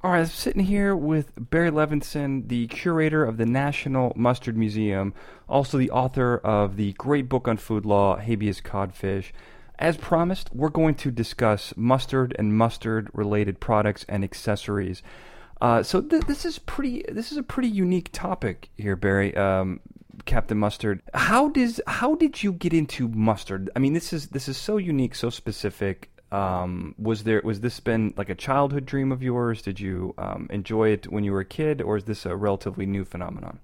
All right, I'm sitting here with Barry Levenson, the curator of the National Mustard Museum, also the author of the great book on food law, Habeas Codfish. As promised, we're going to discuss mustard and mustard-related products and accessories. Uh, so th- this is pretty. This is a pretty unique topic here, Barry. Um, Captain Mustard. How does how did you get into mustard? I mean, this is this is so unique, so specific. Um, was there was this been like a childhood dream of yours? Did you um, enjoy it when you were a kid, or is this a relatively new phenomenon?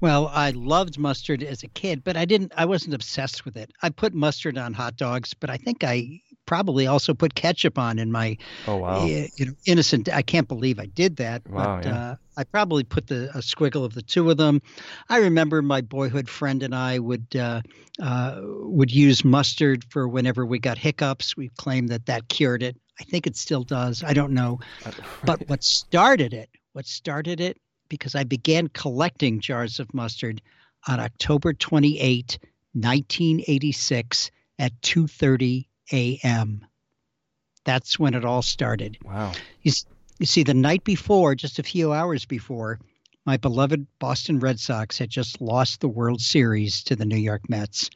Well, I loved mustard as a kid, but I didn't. I wasn't obsessed with it. I put mustard on hot dogs, but I think I probably also put ketchup on in my oh wow. you know innocent i can't believe i did that wow, but yeah. uh, i probably put the a squiggle of the two of them. I remember my boyhood friend and i would uh, uh, would use mustard for whenever we got hiccups. We claimed that that cured it. I think it still does. I don't know. But what started it what started it because i began collecting jars of mustard on october 28 1986 at 2.30 a.m. That's when it all started. Wow. You, you see, the night before, just a few hours before, my beloved Boston Red Sox had just lost the World Series to the New York Mets.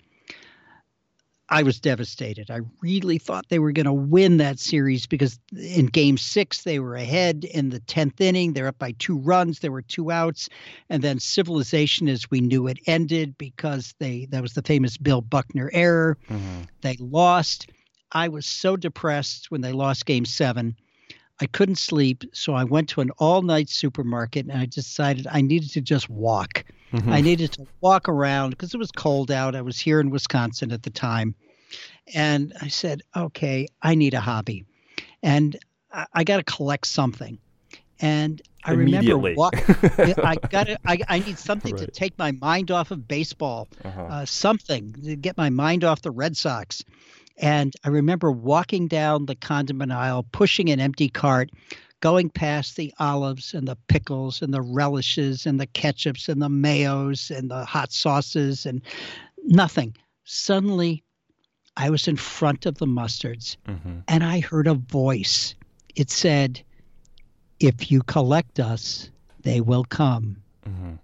I was devastated. I really thought they were going to win that series because in game six, they were ahead in the 10th inning. They're up by two runs. There were two outs. And then civilization as we knew it ended because they that was the famous Bill Buckner error. Mm-hmm. They lost. I was so depressed when they lost game seven. I couldn't sleep. So I went to an all night supermarket and I decided I needed to just walk. Mm-hmm. I needed to walk around because it was cold out. I was here in Wisconsin at the time. And I said, okay, I need a hobby. And I, I got to collect something. And I remember walk, I got I, I need something right. to take my mind off of baseball, uh-huh. uh, something to get my mind off the Red Sox. And I remember walking down the condiment aisle, pushing an empty cart, going past the olives and the pickles and the relishes and the ketchups and the mayos and the hot sauces and nothing. Suddenly, I was in front of the mustards mm-hmm. and I heard a voice. It said, If you collect us, they will come. Mm-hmm.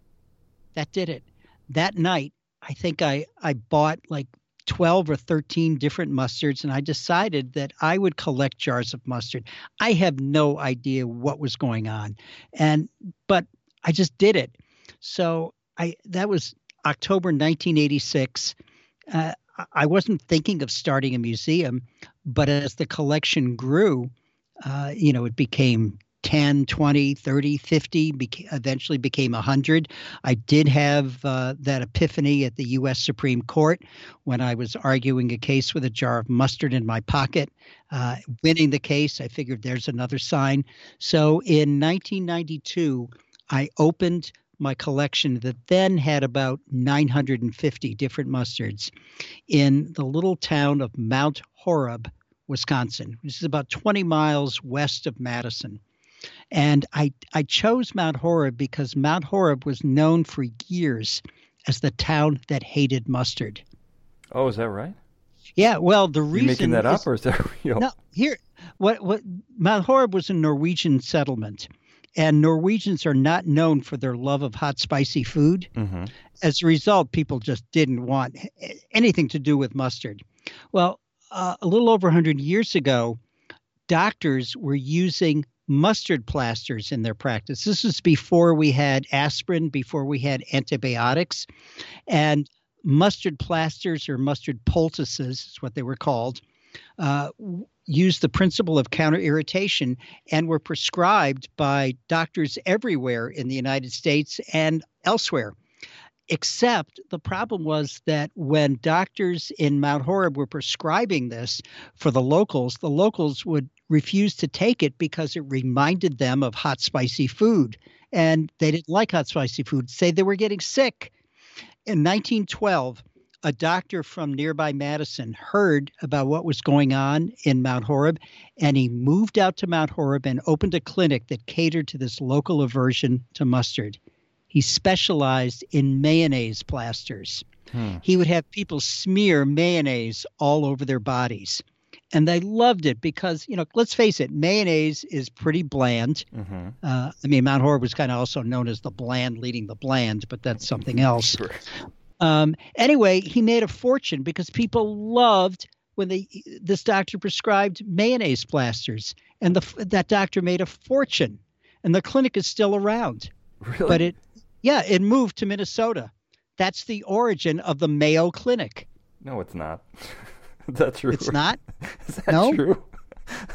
That did it. That night, I think I, I bought like 12 or 13 different mustards and I decided that I would collect jars of mustard. I have no idea what was going on. And but I just did it. So I that was October 1986. Uh, I wasn't thinking of starting a museum, but as the collection grew, uh, you know, it became 10, 20, 30, 50, beca- eventually became 100. I did have uh, that epiphany at the U.S. Supreme Court when I was arguing a case with a jar of mustard in my pocket. Uh, winning the case, I figured there's another sign. So in 1992, I opened my collection that then had about 950 different mustards in the little town of Mount Horeb, Wisconsin, which is about 20 miles west of Madison. And I, I chose Mount Horeb because Mount Horeb was known for years as the town that hated mustard. Oh, is that right? Yeah. Well, the reason you making that is, up, or is that real? No. Here, what what Mount Horeb was a Norwegian settlement, and Norwegians are not known for their love of hot, spicy food. Mm-hmm. As a result, people just didn't want anything to do with mustard. Well, uh, a little over 100 years ago, doctors were using mustard plasters in their practice. This is before we had aspirin, before we had antibiotics. And mustard plasters or mustard poultices is what they were called. Uh, used the principle of counter irritation and were prescribed by doctors everywhere in the United States and elsewhere. Except the problem was that when doctors in Mount Horeb were prescribing this for the locals, the locals would refuse to take it because it reminded them of hot, spicy food. And they didn't like hot, spicy food, say they were getting sick. In 1912, a doctor from nearby Madison heard about what was going on in Mount Horeb, and he moved out to Mount Horeb and opened a clinic that catered to this local aversion to mustard. He specialized in mayonnaise plasters. Hmm. He would have people smear mayonnaise all over their bodies. And they loved it because you know let's face it mayonnaise is pretty bland. Mm-hmm. uh, i mean mount horeb was kind of also known as the bland leading the bland but that's something else. Sure. um, anyway he made a fortune because people loved when they this doctor prescribed mayonnaise plasters and the that doctor made a fortune and the clinic is still around. Really? but it yeah it moved to minnesota. That's the origin of the mayo clinic. No it's not That's true. It's not. Is that no? true?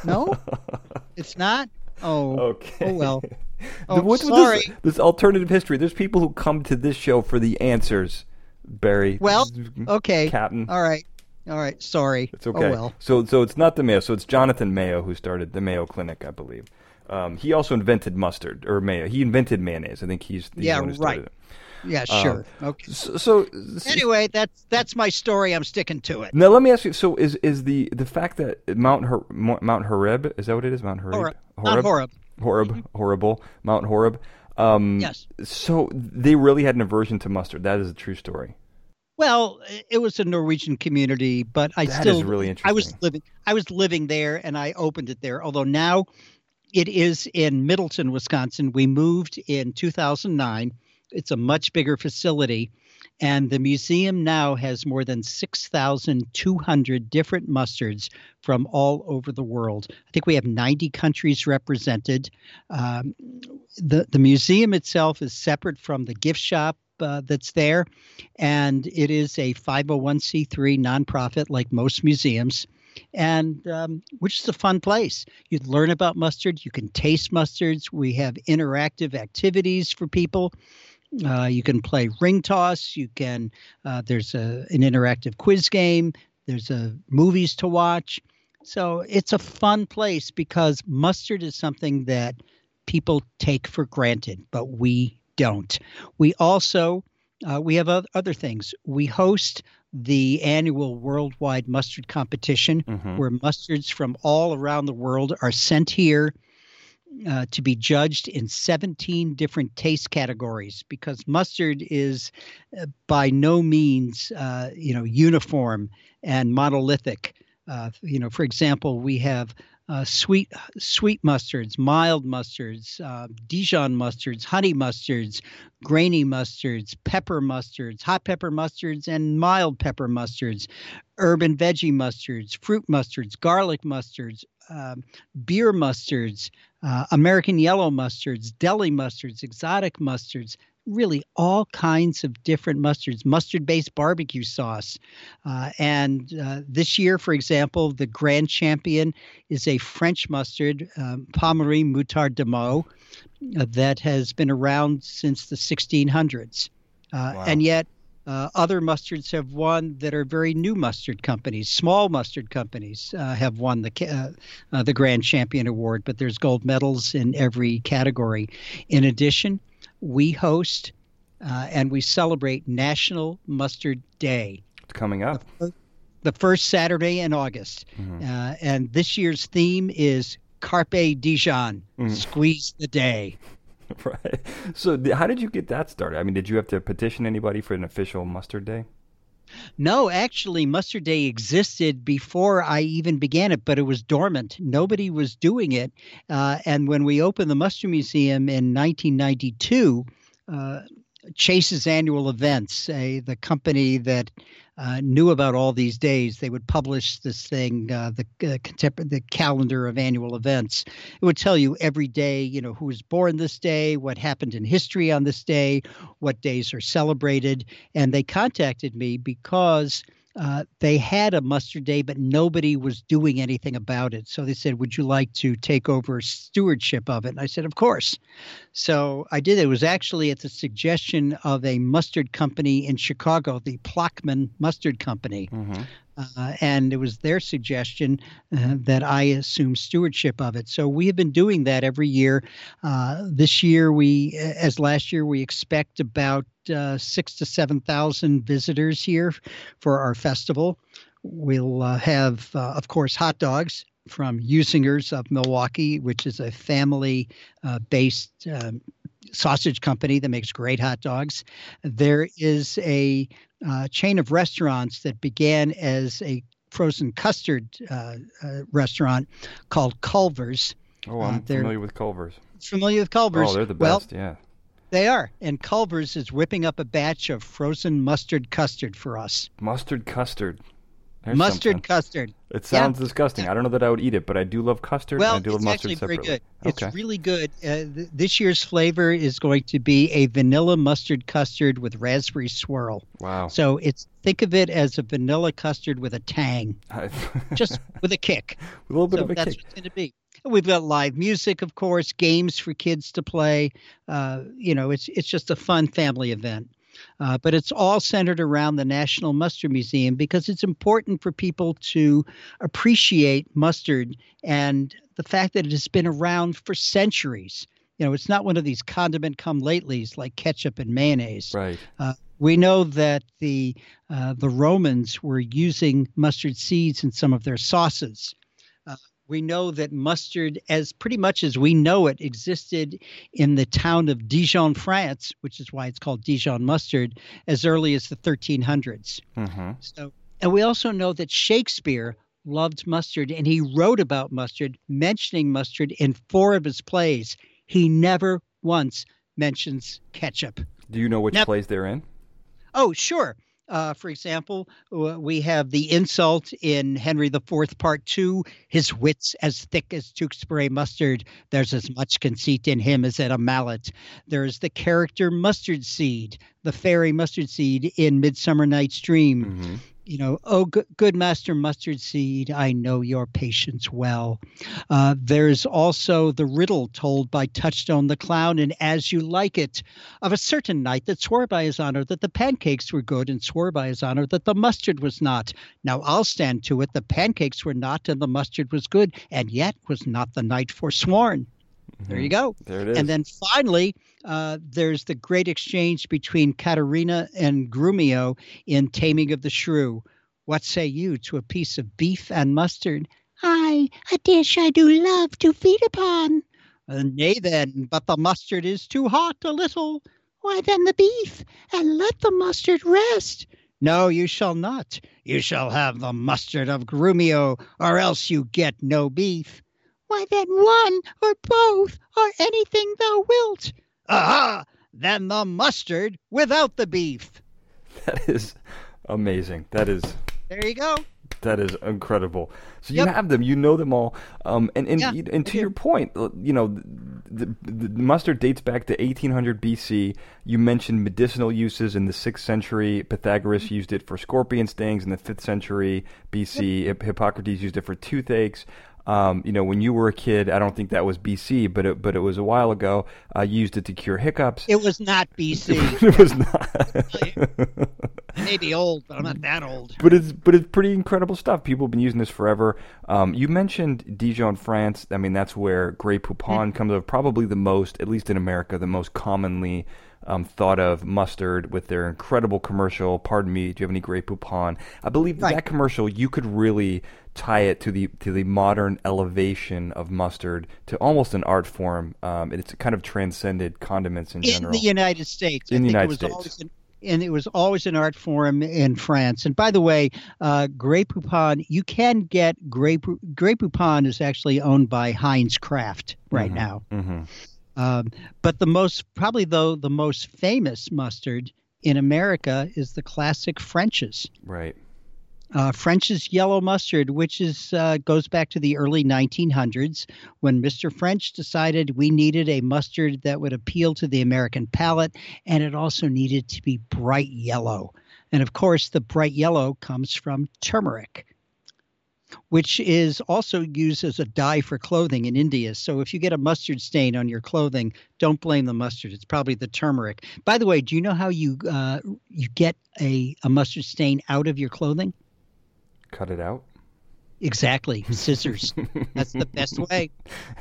no, it's not. Oh, okay. Oh well. Oh, What's sorry. This, this, alternative history. There's people who come to this show for the answers. Barry. Well, okay. Captain. All right. All right. Sorry. It's okay. Oh, well. So, so it's not the Mayo. So it's Jonathan Mayo who started the Mayo Clinic, I believe. Um, he also invented mustard or mayo. He invented mayonnaise. I think he's the yeah, one who right. It. Yeah, sure. Um, okay. So, so, anyway, that's that's my story. I'm sticking to it. Now let me ask you. So is is the the fact that Mount Her, Mount Horeb is that what it is? Mount Horeb. Horeb. Mount Horeb. Horeb. Mm-hmm. Horrible. Mount Horeb. Um, yes. So they really had an aversion to mustard. That is a true story. Well, it was a Norwegian community, but I that still really interesting. I was living I was living there and I opened it there. Although now it is in Middleton, Wisconsin. We moved in 2009 it's a much bigger facility. And the museum now has more than 6,200 different mustards from all over the world. I think we have 90 countries represented. Um, the, the museum itself is separate from the gift shop uh, that's there, and it is a 501c3 nonprofit like most museums and um, which is a fun place. You learn about mustard, you can taste mustards. We have interactive activities for people. Uh, you can play ring toss. You can. Uh, there's a, an interactive quiz game. There's a movies to watch. So it's a fun place because mustard is something that people take for granted, but we don't. We also uh, we have other things. We host the annual worldwide mustard competition, mm-hmm. where mustards from all around the world are sent here uh, to be judged in 17 different taste categories because mustard is uh, by no means uh, you know uniform and monolithic. Uh, you know, for example, we have uh, sweet sweet mustards, mild mustards, uh, Dijon mustards, honey mustards, grainy mustards, pepper mustards, hot pepper mustards, and mild pepper mustards, herb and veggie mustards, fruit mustards, garlic mustards, um, beer mustards, uh, American yellow mustards, deli mustards, exotic mustards, really all kinds of different mustards, mustard based barbecue sauce. Uh, and uh, this year, for example, the grand champion is a French mustard, um, Pommery Moutarde de Meaux, uh, that has been around since the 1600s. Uh, wow. And yet, uh, other mustards have won that are very new mustard companies. Small mustard companies uh, have won the uh, uh, the Grand Champion Award, but there's gold medals in every category. In addition, we host uh, and we celebrate National Mustard Day. It's coming up. The, the first Saturday in August, mm-hmm. Uh, and this year's theme is Carpe Dijon, mm. squeeze the day. right. So, how did you get that started? I mean, did you have to petition anybody for an official mustard day? No, actually, Mustard Day existed before I even began it, but it was dormant. Nobody was doing it. Uh, and when we opened the Mustard Museum in 1992, uh, Chase's annual events, uh, the company that uh, knew about all these days, they would publish this thing, uh, the uh, the calendar of annual events. It would tell you every day, you know, who was born this day, what happened in history on this day, what days are celebrated, and they contacted me because uh, they had a mustard day, but nobody was doing anything about it. So they said, Would you like to take over stewardship of it? And I said, Of course. So I did. It was actually at the suggestion of a mustard company in Chicago, the Plochman Mustard Company. Mm-hmm. Uh, and it was their suggestion uh, that I assume stewardship of it. So we have been doing that every year. Uh, this year, we, as last year, we expect about uh, six to seven thousand visitors here for our festival. We'll uh, have, uh, of course, hot dogs from Usinger's of Milwaukee, which is a family-based um, sausage company that makes great hot dogs. There is a uh, chain of restaurants that began as a frozen custard uh, uh, restaurant called Culver's. Oh, I'm familiar with Culver's. Familiar with Culver's? Oh, they're the well, best. yeah. They are. And Culver's is whipping up a batch of frozen mustard custard for us. Mustard custard. There's mustard something. custard. It sounds Yeah. disgusting. I don't know that I would eat it, but I do love custard. Well, and I do love it's mustard actually very separately. good. Okay. It's really good. Uh, th- this year's flavor is going to be a vanilla mustard custard with raspberry swirl. wow. So it's think of it as a vanilla custard with a tang, just with a kick. a little bit so of a that's kick. what's going to be. We've got live music, of course, games for kids to play. Uh, you know, it's it's just a fun family event. Uh, but it's all centered around the National Mustard Museum because it's important for people to appreciate mustard and the fact that it has been around for centuries. You know, it's not one of these condiment come latelys like ketchup and mayonnaise. Right. We know that the uh, the Romans were using mustard seeds in some of their sauces. We know that mustard, as pretty much as we know it, existed in the town of Dijon, France, which is why it's called Dijon mustard, as early as the 1300s. hmm So, and we also know that Shakespeare loved mustard, and he wrote about mustard, mentioning mustard in four of his plays. He never once mentions ketchup. Do you know which Never. plays they're in? Oh, sure. Uh, for example, we have the insult in Henry IV, Part Two. His wits as thick as Tewkesbury mustard. There's as much conceit in him as at a mallet. There's the character mustard seed, the fairy mustard seed in Midsummer Night's Dream. hmm You know, oh, good, good master mustard seed, I know your patience well. Uh, there's also the riddle told by Touchstone the Clown in As You Like It of a certain knight that swore by his honor that the pancakes were good and swore by his honor that the mustard was not. Now I'll stand to it, the pancakes were not and the mustard was good, and yet was not the knight forsworn. There you go. There it is. And then finally, uh, there's the great exchange between Katerina and Grumio in Taming of the Shrew. What say you to a piece of beef and mustard? Aye, a dish I do love to feed upon. "Uh, nay then, but the mustard is too hot a little. Why then the beef, and let the mustard rest. No, you shall not. You shall have the mustard of Grumio, or else you get no beef. Why then one or both or anything thou wilt. Aha! Then the mustard without the beef. that is amazing. That is There you go. That is incredible. So you Yep. have them, you know them all, um, and and, Yeah, and to your point, uh, you know, the, the, the mustard dates back to 1800 BC. You mentioned medicinal uses in the sixth century. Pythagoras used it for scorpion stings in the fifth century BC. Hip- Hippocrates used it for toothaches. Um, you know, when you were a kid, I don't think that was BC, but it, but it was a while ago. I used it to cure hiccups. It was not BC. it was not. I may be old, but I'm not that old. but it's but it's pretty incredible stuff. People have been using this forever. Um, you mentioned Dijon, France. I mean, that's where Grey Poupon comes of. Probably the most, at least in America, the most commonly um, thought of mustard with their incredible commercial. Pardon me, do you have any Grey Poupon? I believe Right. that commercial you could really tie it to the to the modern elevation of mustard to almost an art form. Um, it's kind of transcended condiments in In general. In the United States. In the I think United it was States. Always an, and it was always an art form in France. And by the way, uh, Grey Poupon, you can get Grey, Grey Poupon is actually owned by Heinz Kraft right Mhm. now. hmm Um, but the most, probably though, the most famous mustard in America is the classic French's. Right. Uh, French's yellow mustard, which is uh, goes back to the early 1900s when Mr. French decided we needed a mustard that would appeal to the American palate, and it also needed to be bright yellow. And of course, the bright yellow comes from turmeric, which is also used as a dye for clothing in India. So if you get a mustard stain on your clothing, don't blame the mustard. It's probably the turmeric. By the way, do you know how you uh, you get a, a mustard stain out of your clothing? Cut it out. Exactly, scissors. That's the best way.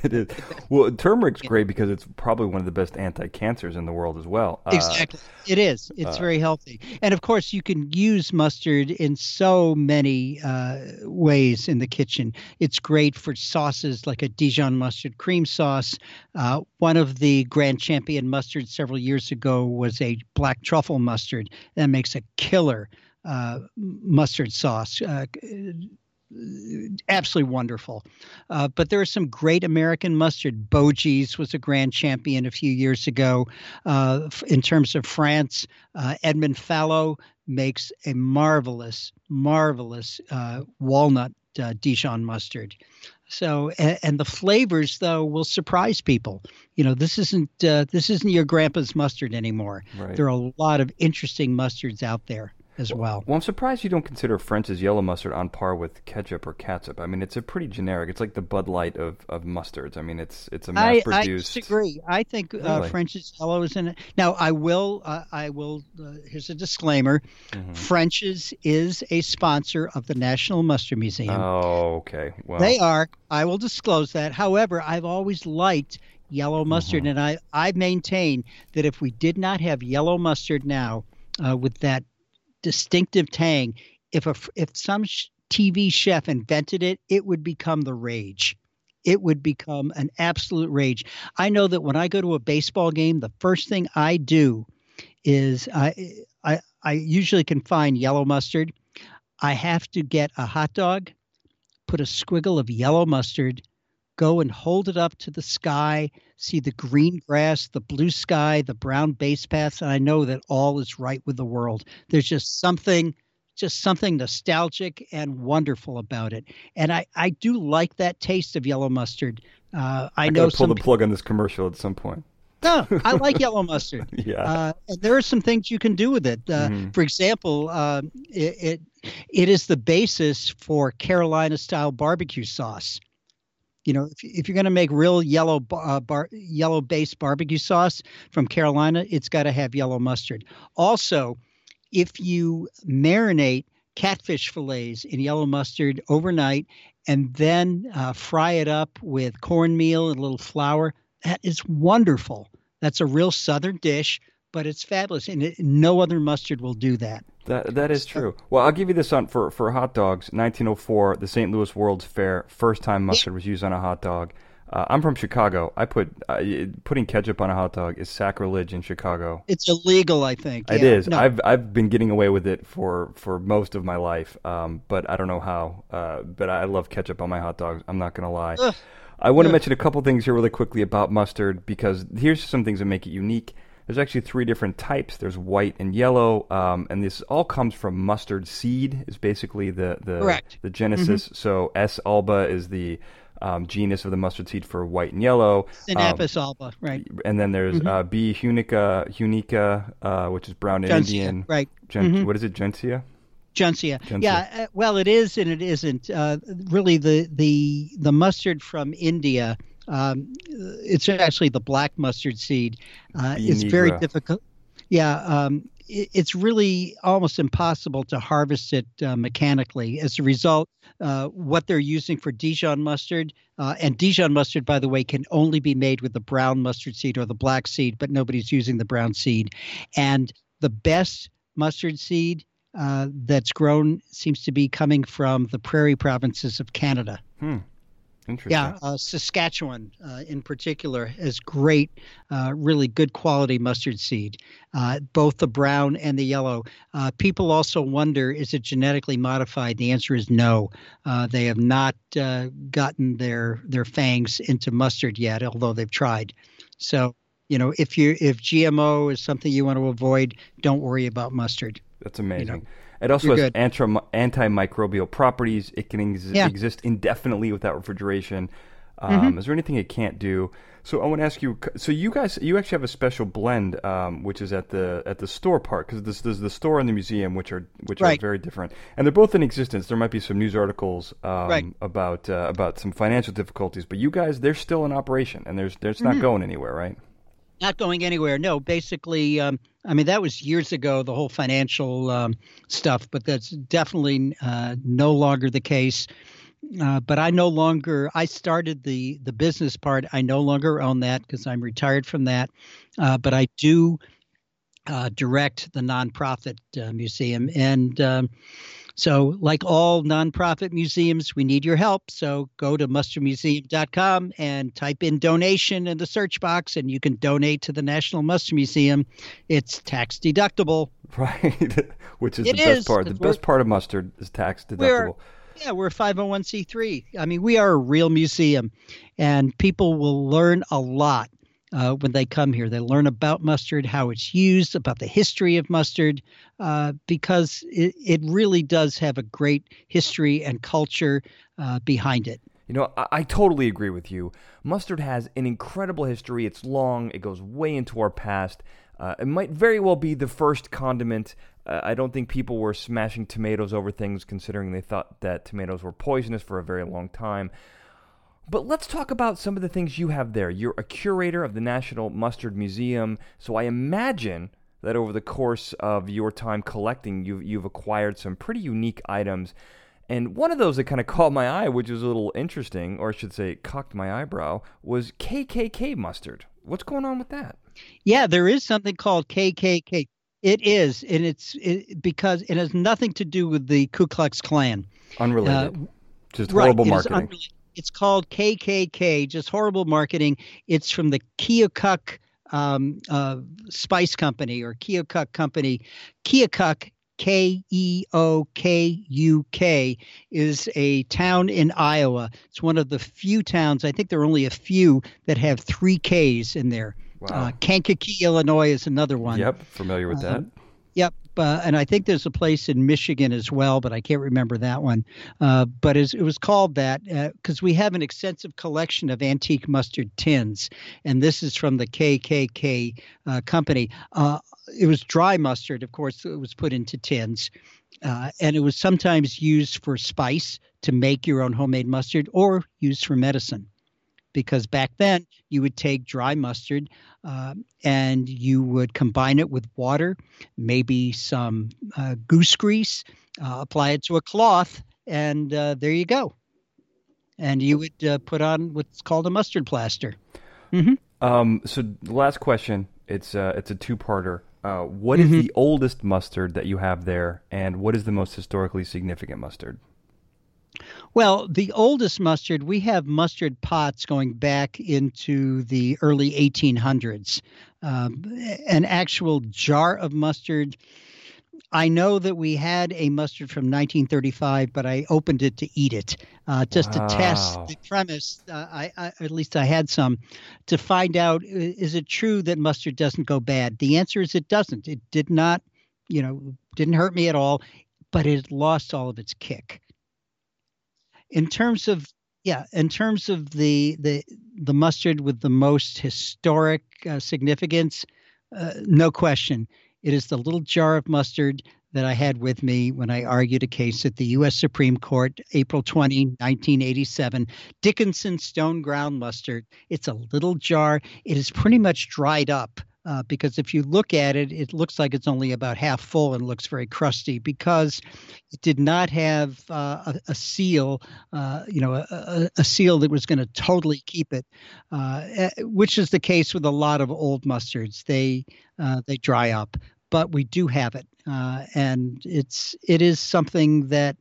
It is. Well, turmeric's great because it's probably one of the best anti-cancers in the world as well. Uh, Exactly. It is. It's uh, very healthy. And of course, you can use mustard in so many uh, ways in the kitchen. It's great for sauces like a Dijon mustard cream sauce. Uh, one of the grand champion mustards several years ago was a black truffle mustard that makes a killer uh, mustard sauce. Uh, absolutely wonderful. Uh, but there are some great American mustard. Bogies was a grand champion a few years ago. Uh, in terms of France, uh, Edmond Fallot makes a marvelous, marvelous uh, walnut uh, Dijon mustard. So, and, and, the flavors though will surprise people. You know, this isn't uh, this isn't your grandpa's mustard anymore. Right. There are a lot of interesting mustards out there as well. Well, I'm surprised you don't consider French's yellow mustard on par with ketchup or catsup. I mean, it's a pretty generic. It's like the Bud Light of, of mustards. I mean, it's it's a mass produced. I disagree. I think uh, really? uh, French's yellow is in it. Now, I will. Uh, I will. Uh, here's a disclaimer. Mm-hmm. French's is a sponsor of the National Mustard Museum. Oh, okay. Well, they are. I will disclose that. However, I've always liked yellow mustard, mm-hmm. and I I maintain that if we did not have yellow mustard now. Uh, with that distinctive tang. If a if some TV chef invented it, it would become the rage. It would become an absolute rage. I know that when I go to a baseball game, the first thing I do is I I, I usually can find yellow mustard. I have to get a hot dog, put a squiggle of yellow mustard, go and hold it up to the sky, see the green grass, the blue sky, the brown base paths, and I know that all is right with the world. There's just something just something nostalgic and wonderful about it. And I, I do like that taste of yellow mustard. Uh, I, I know pull the plug on this commercial at some point. No, I like yellow mustard. yeah. Uh, and there are some things you can do with it. Uh, mm-hmm. For example, uh, it, it, it is the basis for Carolina style barbecue sauce you know, if, if you're going to make real yellow uh, bar, yellow based barbecue sauce from Carolina, it's got to have yellow mustard. Also, if you marinate catfish fillets in yellow mustard overnight and then uh, fry it up with cornmeal and a little flour, that is wonderful. That's a real southern dish, but it's fabulous, and it, no other mustard will do that. That that is true. Well, I'll give you this on for for hot dogs. 1904, the St. Louis World's Fair, first time mustard was used on a hot dog. Uh, I'm from Chicago. I put uh, putting ketchup on a hot dog is sacrilege in Chicago. It's illegal, I think. It is. No. I've I've been getting away with it for, for most of my life, um, but I don't know how. Uh, but I love ketchup on my hot dogs. I'm not gonna lie. Ugh. I want to mention a couple things here really quickly about mustard because here's some things that make it unique. There's actually three different types. There's white and yellow, um, and this all comes from mustard seed. Is basically the the Correct. the genesis. Mm-hmm. So S. alba is the um, genus of the mustard seed for white and yellow. Sinapis um, alba, right. And then there's mm-hmm. uh, B. hunica, hunica, uh, which is brown and Indian. Right. Gen- mm-hmm. What is it, gentiea? Gentiea. Yeah, uh, well, it is and it isn't. Uh, really, the the the mustard from India um, it's actually the black mustard seed. Uh, it's very difficult. Yeah, um, it, it's really almost impossible to harvest it uh, mechanically. As a result, uh, what they're using for Dijon mustard, uh, and Dijon mustard, by the way, can only be made with the brown mustard seed or the black seed, but nobody's using the brown seed. And the best mustard seed uh, that's grown seems to be coming from the prairie provinces of Canada. Hmm. Yeah, uh, Saskatchewan uh, in particular has great, uh, really good quality mustard seed, uh, both the brown and the yellow. Uh, people also wonder is it genetically modified? The answer is no. Uh, they have not gotten their their fangs into mustard yet, although they've tried. So, you know, if you if GMO is something you want to avoid, don't worry about mustard. That's amazing. You know? It also has anti- antimicrobial properties. It can ex- yeah. exist indefinitely without refrigeration. Um, mm-hmm. Is there anything it can't do? So I want to ask you. So you guys, you actually have a special blend, um, which is at the at the store part because this there's the store and the museum, which are which right. are very different, and they're both in existence. There might be some news articles um, right. about uh, about some financial difficulties, but you guys, they're still in operation, and there's there's mm-hmm. not going anywhere, right? Not going anywhere. No, basically, um, I mean that was years ago. The whole financial um, stuff, but that's definitely uh, no longer the case. Uh, but I no longer. I started the the business part. I no longer own that because I'm retired from that. Uh, but I do uh, direct the nonprofit uh, museum, and um, so, like all nonprofit museums, we need your help. So, go to mustardmuseum.com and type in donation in the search box, and you can donate to the National Mustard Museum. It's tax deductible. Right, which is it the best is, part. The best part of mustard is tax deductible. Yeah, we're 501c3. I mean, we are a real museum, and people will learn a lot uh, when they come here. They learn about mustard, how it's used, about the history of mustard, uh, because it, it really does have a great history and culture uh, behind it. You know, I, I, totally agree with you. Mustard has an incredible history. It's long, it goes way into our past. Uh, it might very well be the first condiment. Uh, I don't think people were smashing tomatoes over things considering they thought that tomatoes were poisonous for a very long time. But let's talk about some of the things you have there. You're a curator of the National Mustard Museum, so I imagine that over the course of your time collecting, you've, you've acquired some pretty unique items. And one of those that kind of caught my eye, which was a little interesting, or I should say, cocked my eyebrow, was KKK mustard. What's going on with that? Yeah, there is something called KKK. It is, and it's it, because it has nothing to do with the Ku Klux Klan. Unrelated. Uh, Just horrible right, marketing. It's called KKK, just horrible marketing. It's from the Keokuk um, uh, Spice Company or Keokuk Company. Keokuk, K E O K U K, is a town in Iowa. It's one of the few towns, I think there are only a few that have three Ks in there. Wow. Uh, Kankakee, Illinois is another one. Yep, familiar with that. Yep, uh, and I think there's a place in Michigan as well, but I can't remember that one. Uh, but it was called that because uh, we have an extensive collection of antique mustard tins, and this is from the KKK uh, company. Uh, it was dry mustard, of course. It was put into tins, uh, and it was sometimes used for spice to make your own homemade mustard, or used for medicine because back then you would take dry mustard uh, and you would combine it with water, maybe some uh, goose grease, uh, apply it to a cloth, and uh, there you go. And you would uh, put on what's called a mustard plaster. Mm-hmm. Um, so, last question. It's uh, it's a two-parter. What is mm-hmm. the oldest mustard that you have there, and what is the most historically significant mustard? Well, the oldest mustard, we have mustard pots going back into the early 1800s. Um, an actual jar of mustard. I know that we had a mustard from 1935, but I opened it to eat it uh, just wow. to test the premise. Uh, I, I, at least I had some to find out is it true that mustard doesn't go bad? The answer is it doesn't. It did not, you know, didn't hurt me at all, but it lost all of its kick in terms of yeah, in terms of the the the mustard with the most historic uh, significance, uh, no question, it is the little jar of mustard that I had with me when I argued a case at the U.S. Supreme Court, April 20, 1987. Dickinson Stone Ground Mustard. It's a little jar. It is pretty much dried up uh, because if you look at it, it looks like it's only about half full and looks very crusty because it did not have uh, a, a, seal, uh, you know, a, a, seal that was going to totally keep it, uh, eh, which is the case with a lot of old mustards. They uh, they dry up, but we do have it, uh, and it's it is something that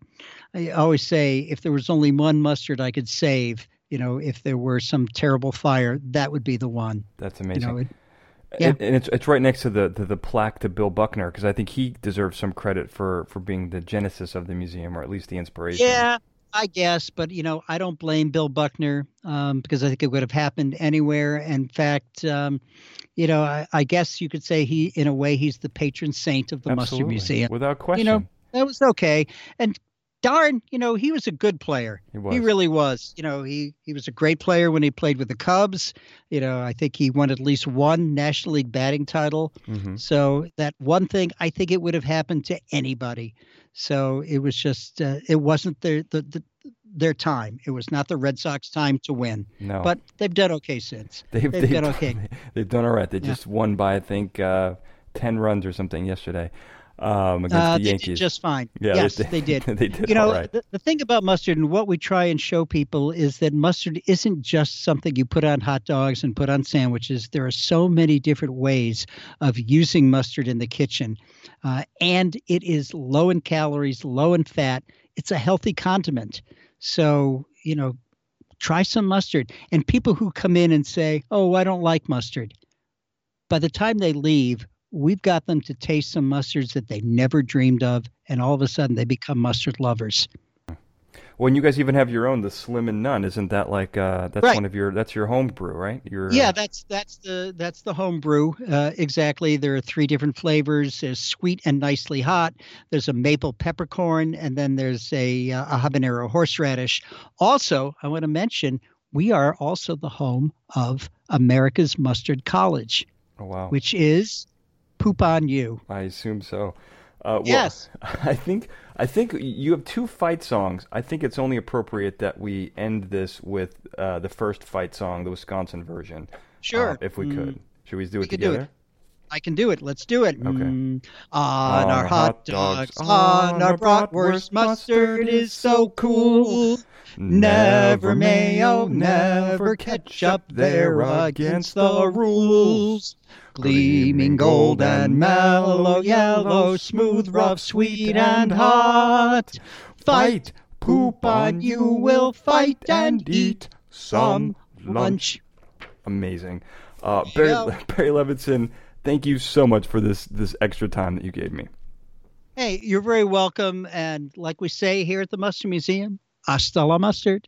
I always say if there was only one mustard I could save. You know, if there were some terrible fire, that would be the one. That's amazing. You know, it, yeah. and it's it's right next to the the, the plaque to Bill Buckner because I think he deserves some credit for for being the genesis of the museum or at least the inspiration. Yeah, I guess, but you know, I don't blame Bill Buckner um, because I think it would have happened anywhere. In fact, um, you know, I, I, guess you could say he, in a way, he's the patron saint of the Absolutely. Mustard Museum, without question. You know, that was okay. And darn, you know, he was a good player. He, he really was. You know, he he was a great player when he played with the Cubs. You know, I think he won at least one National League batting title. Mm-hmm. So that one thing, I think it would have happened to anybody. So it was just, uh, it wasn't their the, the their time. It was not the Red Sox time to win. No. But they've done okay since. They've, they've, they've done okay. They've done all right. They yeah. just won by I think uh, ten runs or something yesterday um, against uh, the Yankees. just fine. Yeah, yes, they, they did. they did. You know, right. the, the thing about mustard and what we try and show people is that mustard isn't just something you put on hot dogs and put on sandwiches. There are so many different ways of using mustard in the kitchen, uh, and it is low in calories, low in fat. It's a healthy condiment. So you know, try some mustard. And people who come in and say, "Oh, I don't like mustard," by the time they leave, we've got them to taste some mustards that they never dreamed of, and all of a sudden they become mustard lovers. When you guys even have your own, the Slim and None, isn't that like uh, that's Right. one of your that's your home brew, right? Your Yeah, that's that's the that's the home brew. Uh, exactly. There are three different flavors. There's sweet and nicely hot. There's a maple peppercorn, and then there's a, uh, a habanero horseradish. Also, I want to mention we are also the home of America's Mustard College, oh wow. which is Poupon U. I assume so. Uh, well, Yes. I think I think you have two fight songs. I think it's only appropriate that we end this with uh, the first fight song, the Wisconsin version. Sure. uh, if we Mm, could. Should we do it could do it. Together? I can do it. Let's do it. Okay. Mm, on our hot dogs, on our bratwurst, mustard is so cool. Never mayo, never ketchup, they're against the rules. Gleaming gold and mellow yellow, smooth, rough, sweet, and hot. Fight, Poupon U, will fight and eat some lunch. Amazing. Uh, Barry. Barry Levenson, thank you so much for this this extra time that you gave me. Hey, you're very welcome. And like we say here at the Mustard Museum, hasta la mustard.